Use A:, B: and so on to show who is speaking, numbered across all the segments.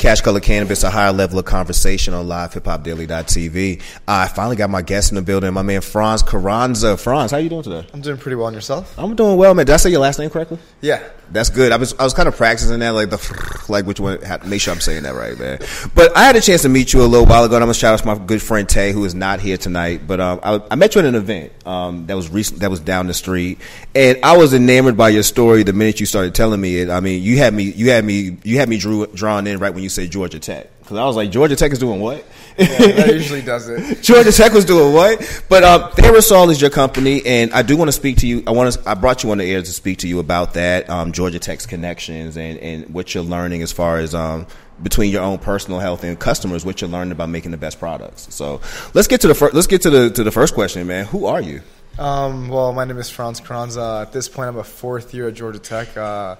A: Cash Color Cannabis, a higher level of conversation on live hip hop daily.tv. I finally got my guest in the building, my man Franz Carranza. Franz, how you doing today?
B: I'm doing pretty well on yourself.
A: I'm doing well, man. Did I say your last name correctly?
B: Yeah.
A: That's good. I was I was kind of practicing that, like the like which one. Make sure I'm saying that right, man. But I had a chance to meet you a little while ago, and I'm gonna shout out to my good friend Tay, who is not here tonight. But um, I, I, met you at an event um, that was recent, that was down the street, and I was enamored by your story the minute you started telling me it. I mean, you had me you had me you had me drew, drawn in right when you said Georgia Tech because I was like Georgia Tech is doing what?
B: Yeah, that usually does it.
A: Georgia Tech was doing what? But um, TheraSolv is your company, and I do want to speak to you. I want to. I brought you on the air to speak to you about that um, Georgia Tech's connections and, and what you're learning as far as um, between your own personal health and customers, what you're learning about making the best products. So let's get to the first. Let's get to the to the first question, man. Who are you?
B: Um, well, my name is Franz Carranza. At this point, I'm a fourth year at Georgia Tech. Uh,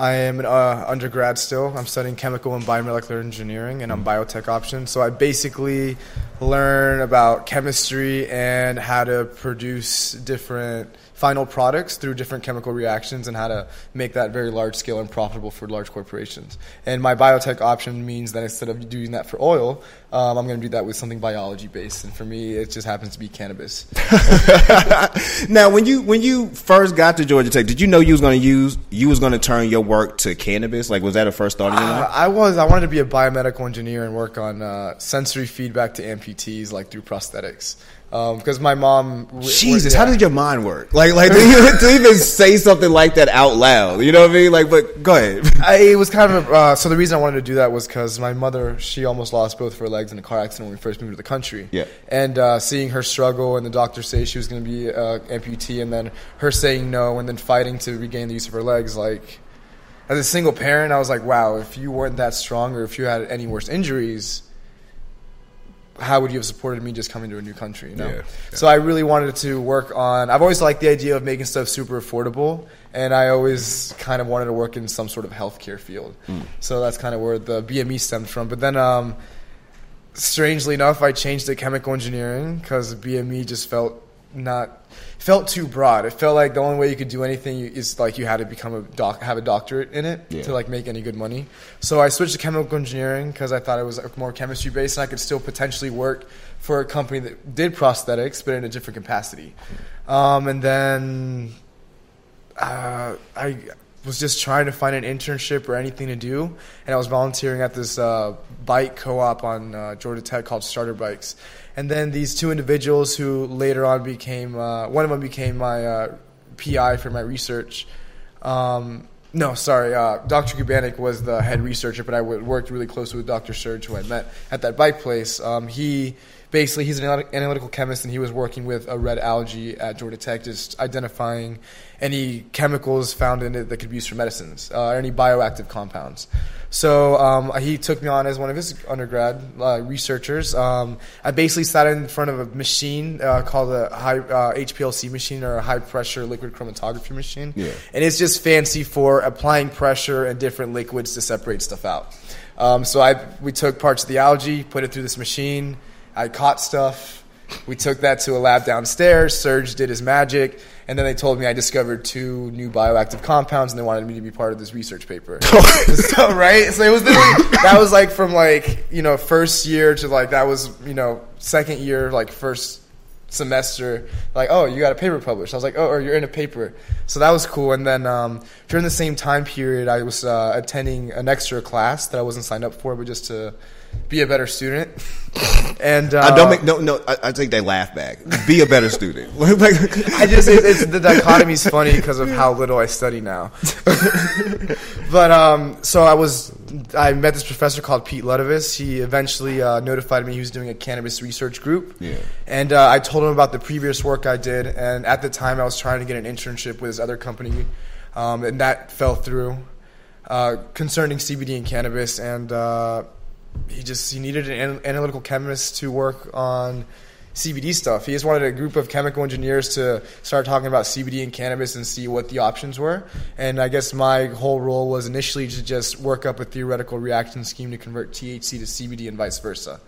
B: I am an uh, undergrad still. I'm studying chemical and biomolecular engineering, and I'm biotech option. So I basically learn about chemistry and how to produce different final products through different chemical reactions and how to make that very large scale and profitable for large corporations. And my biotech option means that instead of doing that for oil, um, I'm going to do that with something biology based. And for me, it just happens to be cannabis.
A: now, when you when you first got to Georgia Tech, did you know you was going to use you was going to turn your work to cannabis? Like, was that a first thought in your
B: Uh,
A: mind?
B: I was. I wanted to be a biomedical engineer and work on uh, sensory feedback to amputees, like through prosthetics. Because my mom. w-
A: Jesus, how did your mind work? Like, like to even, say something like that out loud, you know what I mean? Like, but go ahead.
B: I, it was kind of uh, so the reason I wanted to do that was because my mother she almost lost both of her legs in a car accident when we first moved to the country.
A: Yeah.
B: And uh, seeing her struggle and the doctor say she was going to be uh, amputee and then her saying no and then fighting to regain the use of her legs like as a single parent I was like wow if you weren't that strong or if you had any worse injuries how would you have supported me just coming to a new country you know
A: Yeah, yeah.
B: so I really wanted to work on I've always liked the idea of making stuff super affordable and I always kind of wanted to work in some sort of healthcare field
A: Hmm.
B: so that's kind of where the BME stemmed from but then um, strangely enough I changed to chemical engineering because BME just felt not felt too broad it felt like the only way you could do anything is like you had to become a doc have a doctorate in it
A: Yeah.
B: to like make any good money so I switched to chemical engineering because I thought it was like, more chemistry based and I could still potentially work for a company that did prosthetics but in a different capacity um, and then uh, I was just trying to find an internship or anything to do, and I was volunteering at this uh, bike co-op on uh, Georgia Tech called Starter Bikes. And then these two individuals who later on became uh, one of them became my uh, PI for my research. Um, no, sorry, uh, Dr. Kubanek was the head researcher, but I worked really closely with Dr. Serge, who I met at that bike place. Um, he basically he's an analytical chemist, and he was working with a red algae at Georgia Tech, just identifying any chemicals found in it that could be used for medicines, uh, or any bioactive compounds. So um, he took me on as one of his undergrad uh, researchers. Um, I basically sat in front of a machine uh, called a high uh, HPLC machine or a high pressure liquid chromatography machine,
A: Yeah.
B: and it's just fancy for applying pressure and different liquids to separate stuff out. Um, so I we took parts of the algae, put it through this machine. I caught stuff. We took that to a lab downstairs. Serge did his magic, and then they told me I discovered two new bioactive compounds, and they wanted me to be part of this research paper. so right, so it was literally that was like from like you know first year to like that was you know second year like first semester. Like oh you got a paper published. I was like oh or you're in a paper. So that was cool. And then um, during the same time period i was uh, attending an extra class that i wasn't signed up for but just to be a better student and uh,
A: I don't make no no. I, I take that laugh back. Be a better student.
B: I just it, it's, the dichotomy is funny because of how little I study now. but um, so I was I met this professor called Pete Ludovice. He eventually uh, notified me he was doing a cannabis research group.
A: Yeah.
B: And uh, I told him about the previous work I did, and at the time I was trying to get an internship with this other company, um, and that fell through uh, concerning CBD and cannabis, and uh, he just he needed an an- analytical chemist to work on CBD stuff. He just wanted a group of chemical engineers to start talking about CBD and cannabis and see what the options were. And I guess my whole role was initially to just work up a theoretical reaction scheme to convert THC to CBD and vice versa.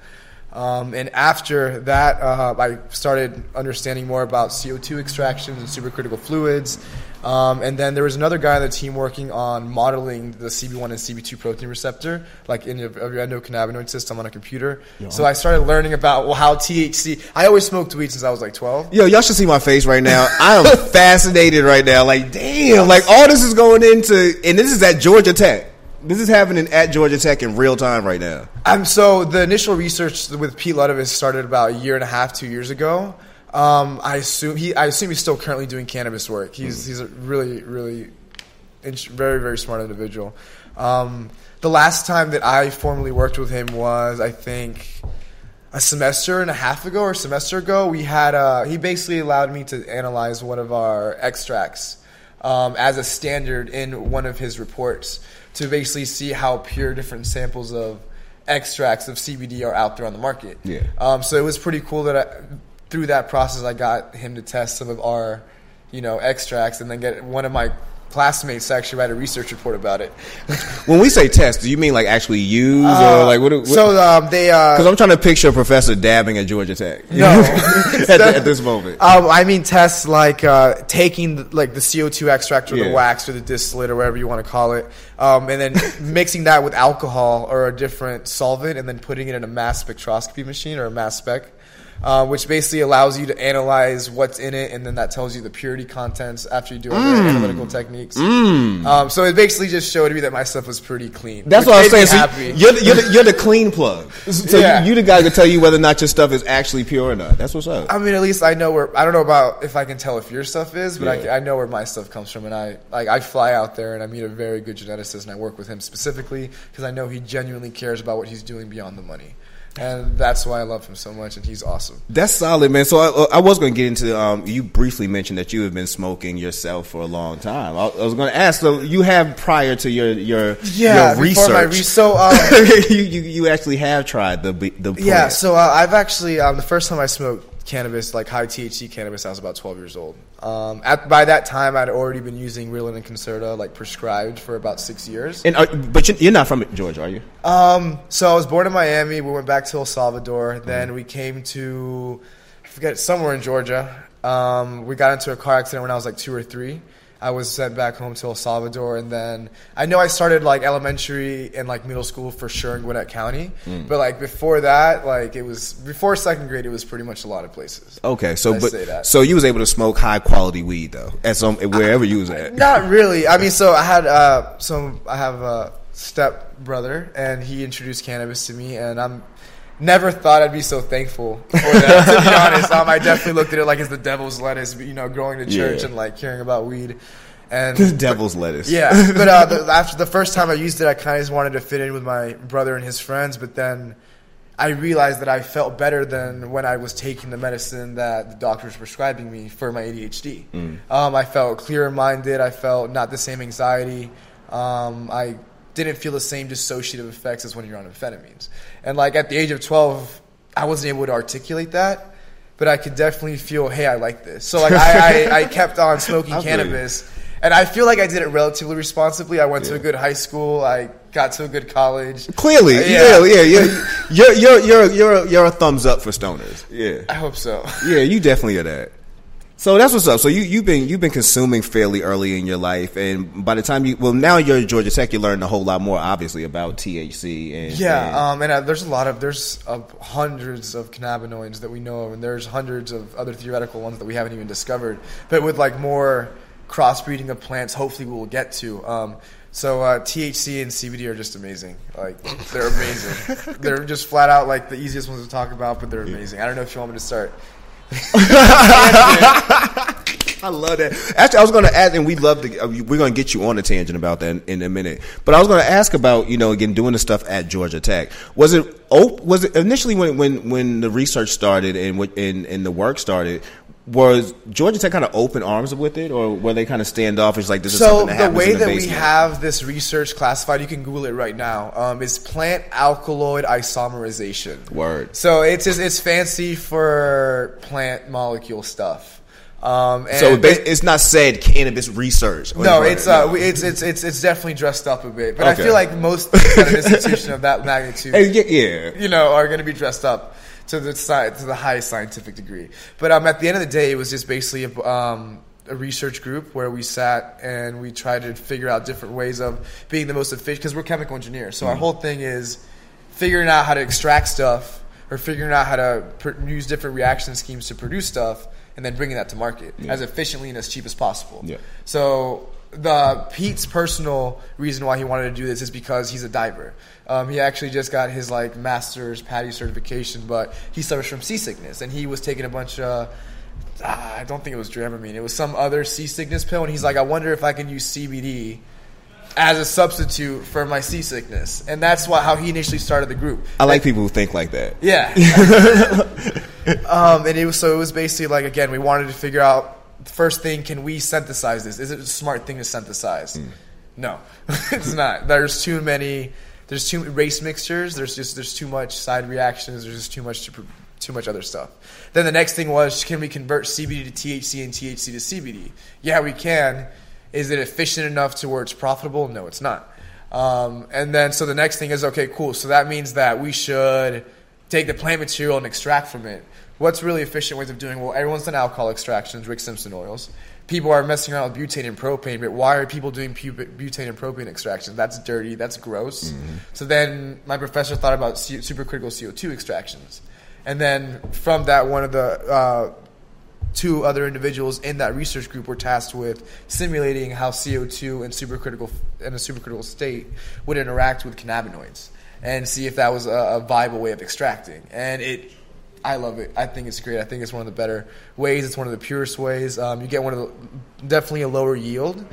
B: Um, and after that, uh, I started understanding more about CO2 extractions and supercritical fluids. Um, and then there was another guy on the team working on modeling the CB1 and CB2 protein receptor, like in your, your endocannabinoid system on a computer. So I started learning about well, how THC. I always smoked weed since I was like 12.
A: Yo, y'all should see my face right now. I am fascinated right now. Like, damn, like all this is going into, and this is at Georgia Tech. This is happening at Georgia Tech in real time right now.
B: Um, so the initial research with Pete Ludovice started about a year and a half, two years ago. Um, I assume he, I assume he's still currently doing cannabis work. He's he's a really really very very smart individual. Um, the last time that I formally worked with him was I think a semester and a half ago or semester ago. We had uh, he basically allowed me to analyze one of our extracts um, as a standard in one of his reports to basically see how pure different samples of extracts of CBD are out there on the market.
A: Yeah.
B: Um, so it was pretty cool that I, through that process, I got him to test some of our, you know, extracts, and then get one of my classmates to actually write a research report about it.
A: When we say test, do you mean like actually use or like what? what
B: so um, they uh,
A: Because I'm trying to picture a professor dabbing at Georgia Tech.
B: No.
A: at, the- at this moment.
B: Um, I mean tests like uh, taking like the CO2 extract or
A: Yeah.
B: the wax or the distillate or whatever you want to call it, um, and then mixing that with alcohol or a different solvent, and then putting it in a mass spectroscopy machine or a mass spec. Uh, which basically allows you to analyze what's in it, and then that tells you the purity contents after you do all
A: Mm.
B: the analytical techniques. Um, so it basically just showed me that my stuff was pretty clean.
A: That's what I was
B: made me
A: saying. So
B: happy.
A: you're, the, you're, the, you're the clean plug. So
B: Yeah.
A: you, you the guy can tell you whether or not your stuff is actually pure or not. That's what's up.
B: I mean, at least I know where. I don't know about if I can tell if your stuff is, but I
A: Yeah.
B: I, I know where my stuff comes from, and I like I fly out there and I meet a very good geneticist, and I work with him specifically because I know he genuinely cares about what he's doing beyond the money, and that's why I love him so much, and he's awesome.
A: That's solid, man. So I, I was going to get into. Um, you briefly mentioned that you have been smoking yourself for a long time. I, I was going to ask. So you have prior to your your
B: Yeah,
A: your research.
B: my re- so, um,
A: you, you you actually have tried the the
B: Yeah, so uh, I've actually um, the first time I smoked cannabis, like high THC cannabis, I was about 12 years old. Um, at, by that time, I'd already been using Ritalin and Concerta, like prescribed, for about six years.
A: And are, but you- you're not from Georgia, are you?
B: Um, so I was born in Miami. We went back to El Salvador. Then we came to, I forget, somewhere in Georgia. Um, we got into a car accident when I was like two or three. I was sent back home to El Salvador, and then I know I started like elementary and like middle school for sure in Gwinnett County. But like before that, like it was before second grade, it was pretty much a lot of places.
A: Okay, so but so you was able to smoke high quality weed though at some wherever you was at.
B: Not really. I mean, so I had uh, some. I have a step brother, and he introduced cannabis to me, and I'm never thought I'd be so thankful for that. to be honest, um, I definitely looked at it like it's the devil's lettuce. You know, going to church
A: Yeah.
B: and like hearing about weed, and
A: The devil's lettuce.
B: yeah, but uh, the, after the first time I used it, I kind of just wanted to fit in with my brother and his friends. But then I realized that I felt better than when I was taking the medicine that the doctor was prescribing me for my ADHD. Um, I felt clearer minded. I felt not the same anxiety. Um, I didn't feel the same dissociative effects as when you're on amphetamines. And like at the age of 12, I wasn't able to articulate that. But I could definitely feel, hey, I like this. So like I, I, I kept on smoking cannabis, and I feel like I did it relatively responsibly. I went to a good high school. I got to a good college.
A: Clearly, yeah,
B: Yeah.
A: yeah, yeah. You're you're you're you're you're a thumbs up for stoners. Yeah.
B: I hope so.
A: Yeah, you definitely are that. So that's what's up. So you you've been you've been consuming fairly early in your life, and by the time you well now you're at Georgia Tech, you learned a whole lot more obviously about THC and and-
B: Yeah, um, and uh, there's a lot of there's uh, hundreds of cannabinoids that we know of, and there's hundreds of other theoretical ones that we haven't even discovered. But with like more crossbreeding of plants, hopefully we will get to. Um, so uh, THC and CBD are just amazing. Like they're amazing. they're just flat out like the easiest ones to talk about, but they're amazing. I don't know if you want me to start.
A: I love that. Actually, I was going to ask, and we'd love to. uh, We're going to get you on a tangent about that in, in a minute. But I was going to ask about, you know, again, doing the stuff at Georgia Tech. Was it Was it initially when when when the research started and and, and the work started? Was Georgia Tech kind of open arms with it, or were they kind of standoffish, like this is
B: So
A: something that
B: the
A: happens
B: way
A: the
B: that we have this research classified, you can Google it right now. Um, is plant alkaloid isomerization.
A: Word.
B: So it's it's fancy for plant molecule stuff. Um, and
A: So it's not said cannabis research.
B: no, it's uh, we- it's it's it's it's definitely dressed up a bit, but I feel like most at an institution of that magnitude,
A: yeah.
B: you know, are going to be dressed up to the sci- to the highest scientific degree. But um, at the end of the day, it was just basically a, um, a research group where we sat and we tried to figure out different ways of being the most efficient because we're chemical engineers. So our whole thing is figuring out how to extract stuff or figuring out how to pr- use different reaction schemes to produce stuff and then bringing that to market as efficiently and as cheap as possible.
A: Yeah.
B: So the Pete's personal reason why he wanted to do this is because he's a diver. Um, he actually just got his like master's PADI certification, but he suffers from seasickness, and he was taking a bunch of. ah, I don't think it was Dramamine. It was some other seasickness pill, and he's like, I wonder if I can use CBD as a substitute for my seasickness, and that's why how he initially started the group.
A: I like people who think like that.
B: Yeah. um, and it was so it was basically like again we wanted to figure out first thing can we synthesize this? Is it a smart thing to synthesize? No, it's not. There's too many. There's too many race mixtures. There's just there's too much side reactions. There's just too much to, too much other stuff. Then the next thing was can we convert CBD to THC and THC to CBD? Yeah, we can. Is it efficient enough to where it's profitable? No, it's not. Um, and then so the next thing is okay, cool. So that means that we should take the plant material and extract from it. What's really efficient ways of doing? Well, everyone's done alcohol extractions, Rick Simpson oils. People are messing around with butane and propane, but why are people doing pu- butane and propane extractions? That's dirty. That's gross. So then my professor thought about C- supercritical CO2 extractions, and then from that, one of the uh, two other individuals in that research group were tasked with simulating how CO2 and supercritical in a supercritical state would interact with cannabinoids and see if that was a, a viable way of extracting. And it, I love it. I think it's great. I think it's one of the better ways. It's one of the purest ways. Um, you get one of the definitely a lower yield.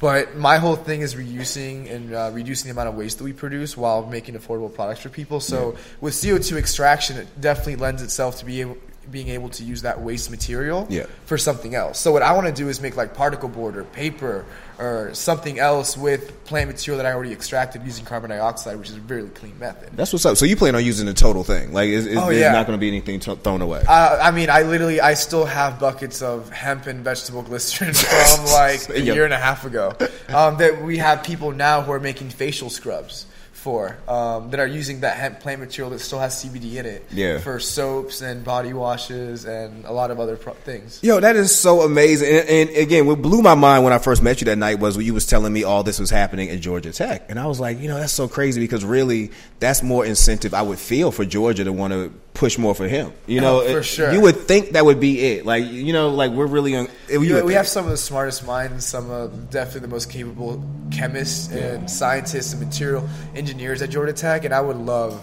B: But my whole thing is reusing and uh, reducing the amount of waste that we produce while making affordable products for people. So with CO2 extraction, it definitely lends itself to be able, being able to use that waste material
A: Yeah.
B: for something else. So what I want to do is make like particle board or paper or something else with plant material that I already extracted using carbon dioxide, which is a really clean method.
A: That's what's up. So you plan on using the total thing? Like, is, is,
B: Oh,
A: there's
B: yeah.
A: not going to be anything t- thrown away?
B: Uh, I mean, I literally, I still have buckets of hemp and vegetable glycerin from like a year and a half ago. Um, that we have people now who are making facial scrubs for um, that are using that hemp plant material that still has CBD in it
A: Yeah.
B: for soaps and body washes and a lot of other pro- things.
A: Yo, that is so amazing. And, and again, what blew my mind when I first met you that night was when you was telling me all this was happening at Georgia Tech, and I was like, you know, that's so crazy because really, that's more incentive I would feel for Georgia to want to push more for him. You know,
B: Oh, for sure.
A: You would think that would be it. Like, you know, like we're really on. You
B: We,
A: would
B: we have some of the smartest minds some of definitely the most capable chemists and scientists and material engineers at Georgia Tech, and I would love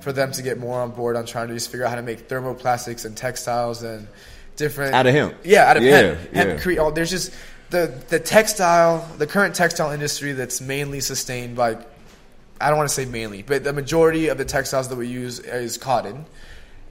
B: for them to get more on board on trying to just figure out how to make thermoplastics and textiles and different
A: Out of hemp.
B: Yeah, out of
A: Yeah,
B: hemp. Hemp
A: yeah.
B: cre- oh, there's just the the textile, the current textile industry that's mainly sustained by. I don't want to say mainly, but the majority of the textiles that we use is cotton.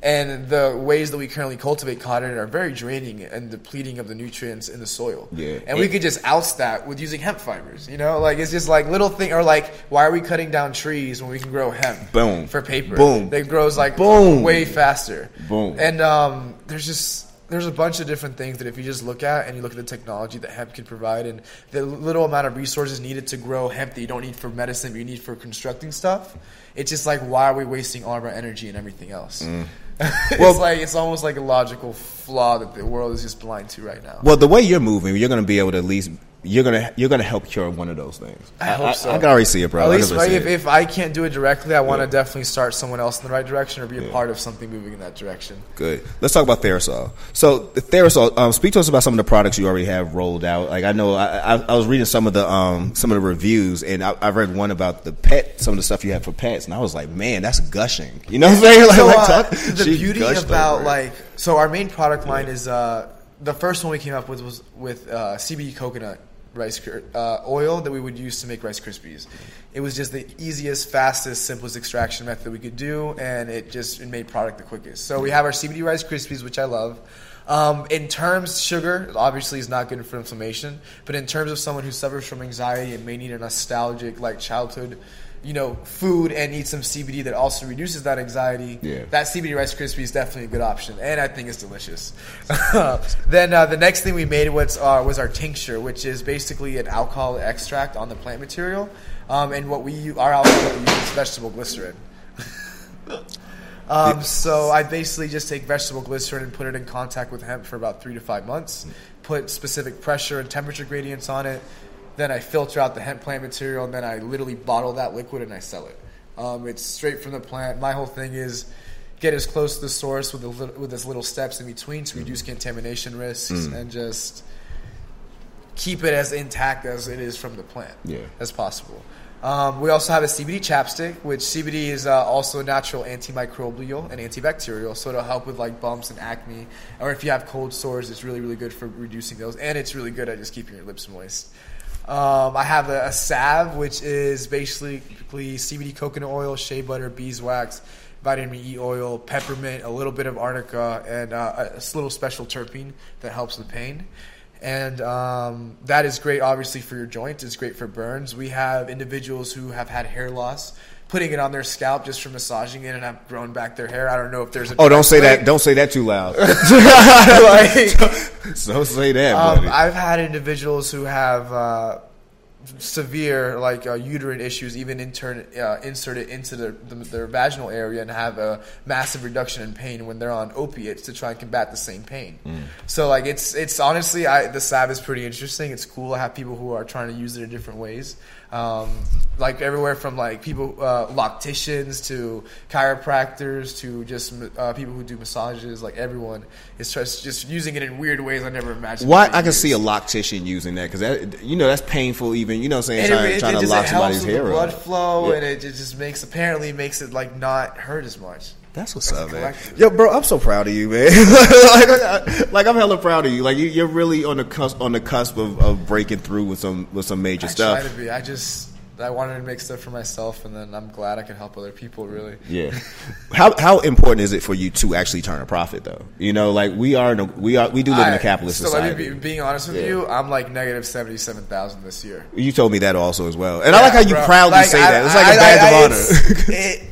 B: And the ways that we currently cultivate cotton are very draining and depleting of the nutrients in the soil.
A: Yeah.
B: And we could just oust that with using hemp fibers. You know, like it's just like little thing, or like why are we cutting down trees when we can grow hemp?
A: Boom.
B: For paper.
A: Boom.
B: That grows like
A: Boom.
B: way faster.
A: Boom.
B: And um, there's just there's a bunch of different things that if you just look at and you look at the technology that hemp can provide and the little amount of resources needed to grow hemp that you don't need for medicine but you need for constructing stuff, it's just like why are we wasting all of our energy and everything else?
A: Mm.
B: it's
A: Well-
B: like it's almost like a logical flaw that the world is just blind to right now.
A: Well, the way you're moving, you're going to be able to at least you're gonna you're gonna help cure one of those things.
B: I hope so.
A: I, can already see it, bro.
B: At
A: I
B: least
A: can
B: if, if I can't do it directly, I want to
A: Yeah.
B: definitely start someone else in the right direction or be a
A: Yeah.
B: part of something moving in that direction.
A: Good. Let's talk about TheraSolv. So the TheraSolv, um, speak to us about some of the products you already have rolled out. Like I know I, I, I was reading some of the um, some of the reviews, and I, I read one about the pet, some of the stuff you have for pets, and I was like, man, that's gushing. You know what I'm saying? Like,
B: so
A: like,
B: uh,
A: talk-
B: the
A: she
B: beauty about like so our main product line is uh, the first one we came up with was with uh, CBD coconut rice uh, oil that we would use to make rice krispies. It was just the easiest, fastest, simplest extraction method we could do, and it just it made product the quickest. So we have our CBD rice krispies, which I love. Um, in terms, sugar obviously is not good for inflammation, but in terms of someone who suffers from anxiety and may need a nostalgic, like childhood you know, food and eat some CBD that also reduces that anxiety,
A: Yeah.
B: that CBD Rice Krispie is definitely a good option, and I think it's delicious. then uh, the next thing we made was uh, was our tincture, which is basically an alcohol extract on the plant material, um, and what we our alcohol we use is vegetable glycerin. Um, so I basically just take vegetable glycerin and put it in contact with hemp for about three to five months. Put specific pressure and temperature gradients on it. Then I filter out the hemp plant material, and then I literally bottle that liquid and I sell it. Um, it's straight from the plant. My whole thing is get as close to the source with the little, with as little steps in between to reduce contamination risks and just keep it as intact as it is from the plant
A: Yeah.
B: as possible. Um, we also have a CBD chapstick, which CBD is uh, also a natural antimicrobial and antibacterial, so it'll help with like bumps and acne, or if you have cold sores, it's really really good for reducing those, and it's really good at just keeping your lips moist. Um, I have a, a salve, which is basically CBD coconut oil, shea butter, beeswax, vitamin E oil, peppermint, a little bit of arnica, and uh, a, little special terpene that helps with pain. And um, that is great, obviously, for your joints. It's great for burns. We have individuals who have had hair loss, putting it on their scalp just for massaging it and have grown back their hair. I don't know if there's a
A: Oh, don't say
B: direct
A: that. Don't say that too loud.
B: Like,
A: don't say that,
B: um. I've had individuals who have uh, severe like uh, uterine issues, even intern, uh, inserted into their, the, their vaginal area, and have a massive reduction in pain when they're on opiates to try and combat the same pain. So like it's it's honestly, I, the salve is pretty interesting. It's cool. I have people who are trying to use it in different ways. Um, like everywhere from like people uh, locticians to chiropractors to just uh, people who do massages like everyone is just, just using it in weird ways I never imagined.
A: Why I can see a loctician using that because that you know that's painful. Even you know what I'm saying trying,
B: it, it,
A: trying
B: it
A: to lock somebody's hair
B: blood
A: up.
B: flow,
A: Yeah.
B: and it just makes apparently makes it like not hurt as much.
A: That's what's
B: As a
A: up, man. Yo, bro, I'm so proud of you, man. like, I- like, I'm hella proud of you. Like you, you're really on the cusp on the cusp of, of breaking through with some with some major
B: I
A: stuff.
B: try to be. I just I wanted to make stuff for myself, and then I'm glad I can help other people. Really.
A: Yeah. How how important is it for you to actually turn a profit though? You know, like we are in a, we are we do live in a capitalist
B: so
A: society.
B: let me be, being honest with
A: Yeah.
B: you, I'm like negative seventy seven thousand this year.
A: you told me that also as well, and I like how you
B: bro.
A: proudly
B: Like,
A: say
B: I-
A: that. It's like
B: I-
A: a badge
B: I- I-
A: of honor.
B: it-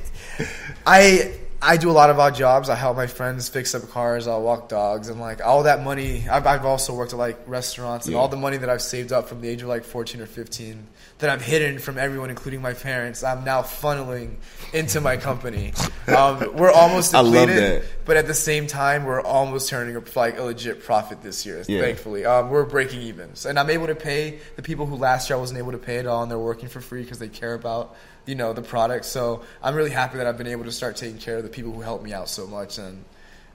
B: I I do a lot of odd jobs. I help my friends fix up cars. I'll walk dogs, and like all that money. I've, I've also worked at like restaurants, and
A: Yeah.
B: all the money that I've saved up from the age of like fourteen or fifteen that I've hidden from everyone, including my parents. I'm now funneling into my company. Um, we're almost depleted, but at the same time, we're almost turning up like a legit profit this year.
A: Yeah.
B: Thankfully, um, we're breaking even, and I'm able to pay the people who last year I wasn't able to pay at all, and they're working for free because they care about you know the product. So I'm really happy that I've been able to start taking care of the people who helped me out so much, and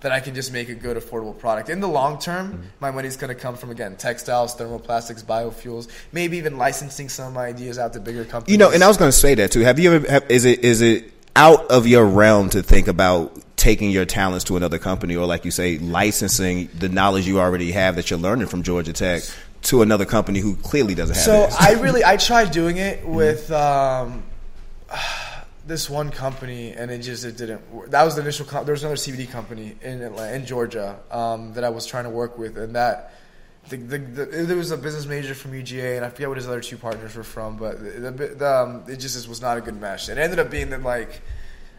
B: that I can just make a good, affordable product. In the long term,
A: Mm-hmm.
B: my money's going to come from again textiles, thermoplastics, biofuels, maybe even licensing some ideas out to bigger companies.
A: You know, and I was going to say that too. Have you ever? Have, is it is it out of your realm to think about taking your talents to another company, or like you say, licensing the knowledge you already have that you're learning from Georgia Tech to another company who clearly doesn't have
B: So
A: it?
B: So I really I tried doing it with um, this one company, and it just it didn't. work. That was the initial. Com- there was another CBD company in Atlanta, in Georgia um, that I was trying to work with, and that. The, the, the, there was a business major from UGA, and I forget what his other two partners were from, but the, the, the, um, it just it was not a good match. It ended up being that like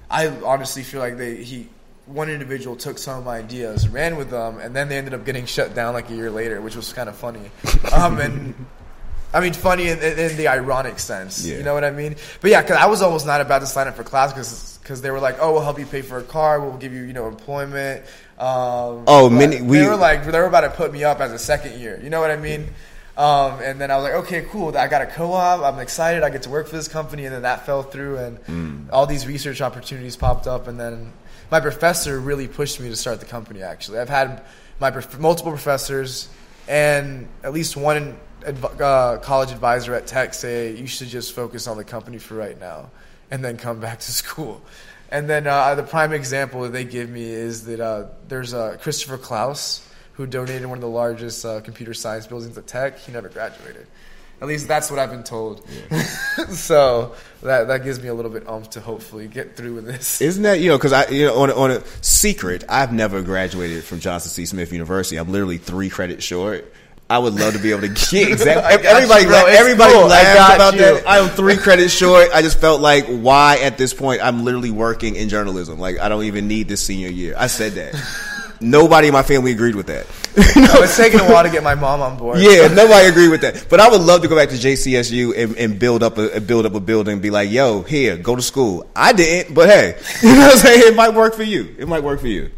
B: I honestly feel like they he one individual took some of my ideas, ran with them, and then they ended up getting shut down like a year later, which was kind of funny. Um, and I mean, funny in, in, in the ironic sense.
A: Yeah.
B: You know what I mean? But yeah, because I was almost not about to sign up for class because they were like, "Oh, we'll help you pay for a car. We'll give you, you know, employment." Um,
A: Oh, many- we-
B: they were like they were about to put me up as a second year. You know what I mean? Um, and then I was like, okay, cool. I got a co-op. I'm excited. I get to work for this company. And then that fell through, and
A: Mm.
B: all these research opportunities popped up. And then my professor really pushed me to start the company. Actually, I've had my prof- multiple professors and at least one uh, college advisor at Tech say you should just focus on the company for right now, and then come back to school. And then uh, the prime example that they give me is that uh, there's uh, Christopher Klaus who donated one of the largest uh, computer science buildings at Tech. He never graduated. At least that's what I've been told. so that that gives me a little bit umph to hopefully get through with this.
A: Isn't that you know? Because I you know on a, on a secret, I've never graduated from Johnson C. Smith University. I'm literally three credits short. I would love to be able to get exactly. Everybody,
B: you, bro.
A: everybody
B: cool. I
A: laughed
B: got
A: about
B: you.
A: that. I'm three credits short. I just felt like, why at this point? I'm literally working in journalism. Like, I don't even need this senior year. I said that. Nobody in my family agreed with that.
B: No, it's taking a while to get my mom on board.
A: Yeah, nobody agreed with that. But I would love to go back to JCSU and, and build up a build up a building and be like, yo, here, go to school. I didn't, but hey, you know what I'm saying? It might work for you. It might work for you.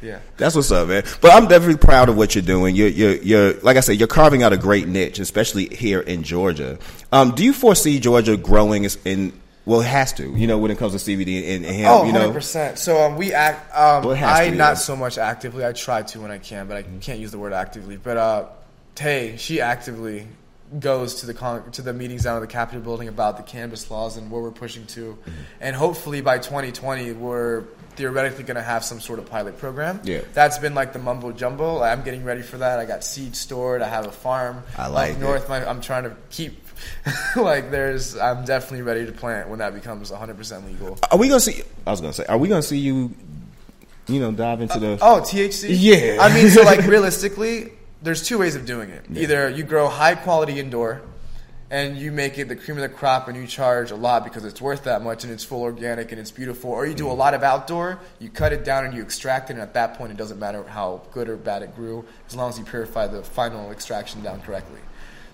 B: Yeah.
A: That's what's up, man. But I'm definitely proud of what you're doing. You're, you're, you're, like I said, you're carving out a great niche, especially here in Georgia. Um, do you foresee Georgia growing in? Well, it has to. You know, when it comes to CBD and, and hemp.
B: Oh,
A: you know,
B: 100%. So um, we act. Um,
A: Well,
B: I not so much actively. I try to when I can, but I can't use the word actively. But uh, Tay, she actively goes to the con- to the meetings down at the Capitol building about the cannabis laws and where we're pushing to,
A: Mm-hmm.
B: and hopefully by 2020 we're theoretically going to have some sort of pilot program.
A: Yeah.
B: That's been like the mumbo jumbo. I'm getting ready for that. I got seed stored. I have a farm
A: I
B: up
A: like it.
B: north. My, I'm trying to keep. like there's, I'm definitely ready to plant when that becomes 100% legal.
A: are we gonna see? I was gonna say, are we gonna see you? You know, dive into the.
B: Oh, THC?
A: Yeah.
B: I mean, so like realistically, there's two ways of doing it. Either you grow high quality indoor and you make it the cream of the crop and you charge a lot because it's worth that much and it's full organic and it's beautiful. Or you do a lot of outdoor, you cut it down and you extract it, and at that point, it doesn't matter how good or bad it grew as long as you purify the final extraction down correctly.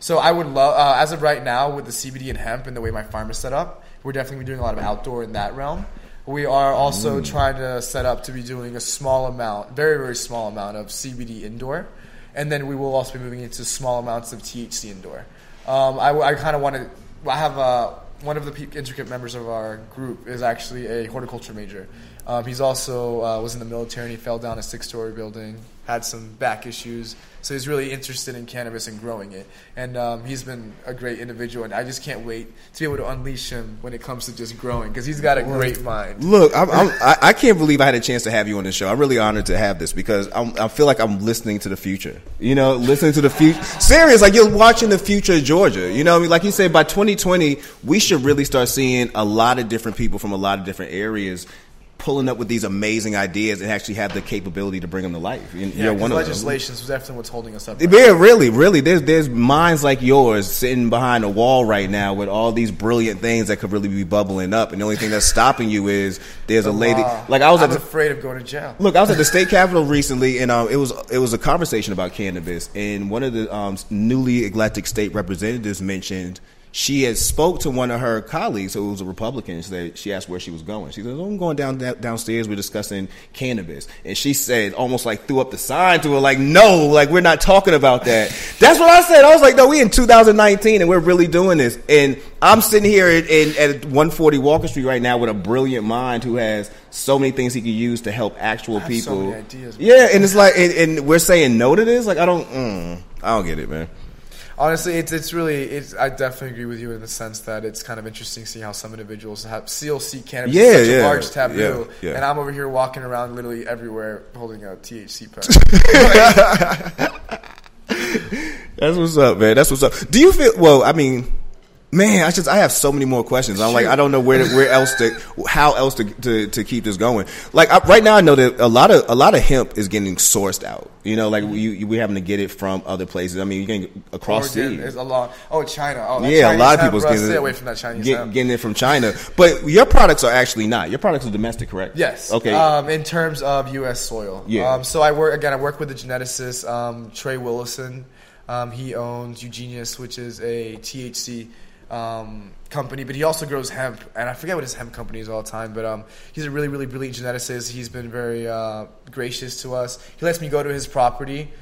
B: So I would love, uh, as of right now, with the CBD and hemp and the way my farm is set up, we're definitely doing a lot of outdoor in that realm. We are also trying to set up to be doing a small amount, very very small amount of CBD indoor, and then we will also be moving into small amounts of THC indoor. Um, I, I kind of want to. I have uh, one of the intricate members of our group is actually a horticulture major. Um, he's also uh, was in the military and he fell down a six-story building, had some back issues. So he's really interested in cannabis and growing it. And um, he's been a great individual, and I just can't wait to be able to unleash him when it comes to just growing because he's got a great mind.
A: Look, I'm, I'm, I, I can't believe I had a chance to have you on the show. I'm really honored to have this because I'm, I feel like I'm listening to the future. You know, listening to the future. Serious, like you're watching the future of Georgia. You know, I mean, like you said, by 2020, we should really start seeing a lot of different people from a lot of different areas pulling up with these amazing ideas and actually have the capability to bring them to life. And
B: Yeah,
A: you're one of them.
B: legislation is definitely what's holding us up.
A: Yeah, really, really. There's there's minds like yours sitting behind a wall right now with all these brilliant things that could really be bubbling up, and the only thing that's stopping you is there's a lady.
B: Wow.
A: Like I was at the,
B: afraid of going to jail.
A: Look, I was at the state capitol recently, and um, it was it was a conversation about cannabis, and one of the um, newly elected state representatives mentioned she had spoke to one of her colleagues who was a Republican. She, said, she asked where she was going. She said, oh, "I'm going down downstairs. We're discussing cannabis," and she said, almost like threw up the sign to her, like, "No, like we're not talking about that." That's what I said. I was like, "No, we in 2019, and we're really doing this." And I'm sitting here in, in, at 140 Walker Street right now with a brilliant mind who has so many things he could use to help actual
B: so
A: people.
B: many ideas,
A: yeah, and it's like, and, and we're saying no to this. Like, I don't, mm, I don't get it, man.
B: Honestly, it's it's really it's. I definitely agree with you in the sense that it's kind of interesting seeing how some individuals have CLC cannabis
A: Yeah,
B: such
A: yeah,
B: a large taboo,
A: yeah, yeah.
B: and I'm over here walking around literally everywhere holding a THC pen.
A: That's what's up, man. That's what's up. Do you feel? Well, I mean, man, I just I have so many more questions. I'm like, I don't know where to, where else to, how else to, to to keep this going. Like I, right now, I know that a lot of a lot of hemp is getting sourced out. You know, like we you, we having to get it from other places. I mean, you can across
B: Oregon
A: sea.
B: is a lot. Oh, China. Oh, that
A: Yeah, a lot of people's
B: bro,
A: getting
B: stay
A: it,
B: away from that Chinese
A: get- getting it from China. But your products are actually not. Your products are domestic, correct?
B: Yes.
A: Okay.
B: Um, in terms of U.S. soil.
A: Yeah.
B: Um, so I work again. I work with the geneticist um, Trey Willison. Um, he owns Eugenius, which is a THC um, company, but he also grows hemp, and I forget what his hemp company is all the time. But um, he's a really, really brilliant geneticist. He's been very uh, gracious to us. He lets me go to his property.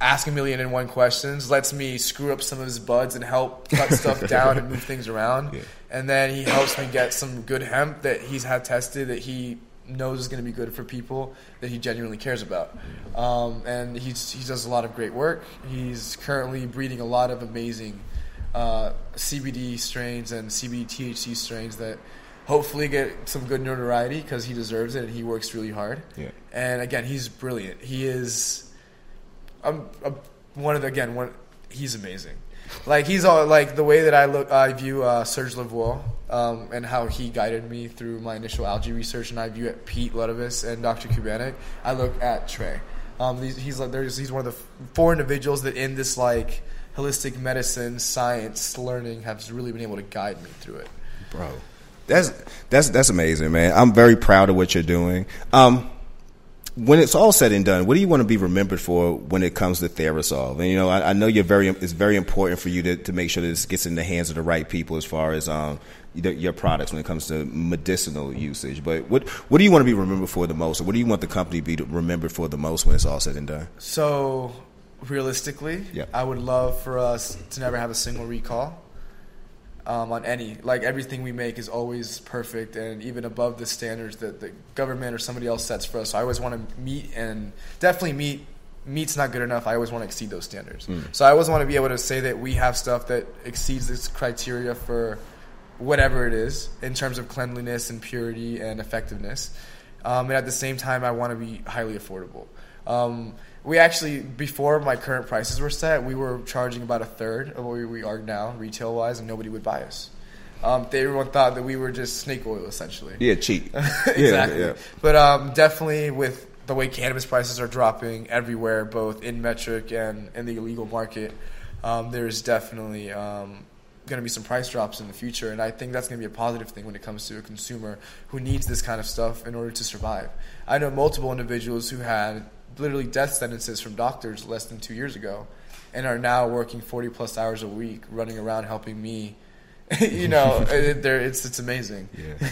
B: Ask a million and one questions, lets me screw up some of his buds and help cut stuff down and move things around.
A: Yeah.
B: And then he helps me get some good hemp that he's had tested that he knows is going to be good for people that he genuinely cares about. Um, and he's, he does a lot of great work. He's currently breeding a lot of amazing uh, CBD strains and CBD THC strains that hopefully get some good notoriety because he deserves it and he works really hard.
A: Yeah.
B: And again, he's brilliant. He is um, uh, one of the again one. He's amazing. Like he's all like the way that I look. I view uh, Serge Lavoie um, and how he guided me through my initial algae research, and I view at Pete Ludovice and Dr. Kubanek. I look at Trey. Um, he's, he's like there's he's one of the four individuals that in this like holistic medicine science learning has really been able to guide me through it.
A: bro. That's that's that's amazing, man. I'm very proud of what you're doing. Um, when it's all said and done, what do you want to be remembered for when it comes to TheraSolv? And you know, I, I know you're very. It's very important for you to, to make sure that this gets in the hands of the right people as far as um your, your products when it comes to medicinal usage. But what what do you want to be remembered for the most, or what do you want the company to be remembered for the most when it's all said and done?
B: So realistically,
A: Yeah.
B: I would love for us to never have a single recall um, on any. Like everything we make is always perfect and even above the standards that the government or somebody else sets for us. So I always want to meet and definitely meet. Meat's not good enough. I always want to exceed those standards. So I always want to be able to say that we have stuff that exceeds this criteria for whatever it is in terms of cleanliness and purity and effectiveness. Um, and at the same time, I want to be highly affordable. Um, we actually, before my current prices were set, we were charging about a third of what we- are now, retail wise, and nobody would buy us. Um, they, everyone thought that we were just snake oil, essentially.
A: Yeah, cheap.
B: exactly.
A: Yeah, yeah.
B: But um, definitely with the way cannabis prices are dropping everywhere, both in metric and in the illegal market, um, there's definitely um, going to be some price drops in the future, and I think that's going to be a positive thing when it comes to a consumer who needs this kind of stuff in order to survive. I know multiple individuals who had literally death sentences from doctors less than two years ago, and are now working 40 plus hours a week, running around helping me. you know, it, it's it's amazing.
A: Yeah.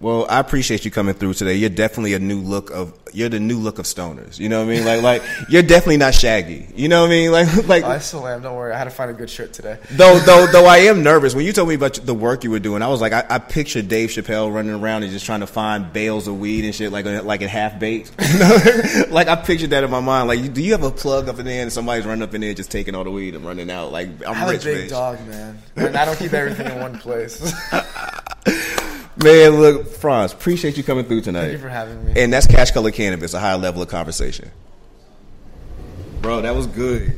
A: Well, I appreciate you coming through today. You're definitely a new look of you're the new look of stoners. You know what I mean? Like like you're definitely not shaggy. You know what I mean? Like like
B: I still am. Don't worry. I had to find a good shirt today.
A: though though though I am nervous. When you told me about the work you were doing, I was like I, I pictured Dave Chappelle running around and just trying to find bales of weed and shit like uh, like in half baked. Like I pictured that in my mind. Like, do you have a plug up in there and somebody's running up in there just taking all the weed and running out? Like I'm
B: I have
A: rich,
B: a big
A: bitch.
B: dog, man, and I don't keep everything in one place.
A: Man, look, Franz, appreciate you coming through tonight.
B: Thank you for having me.
A: And that's Cash Color Cannabis, a high level of conversation. Bro, that was good.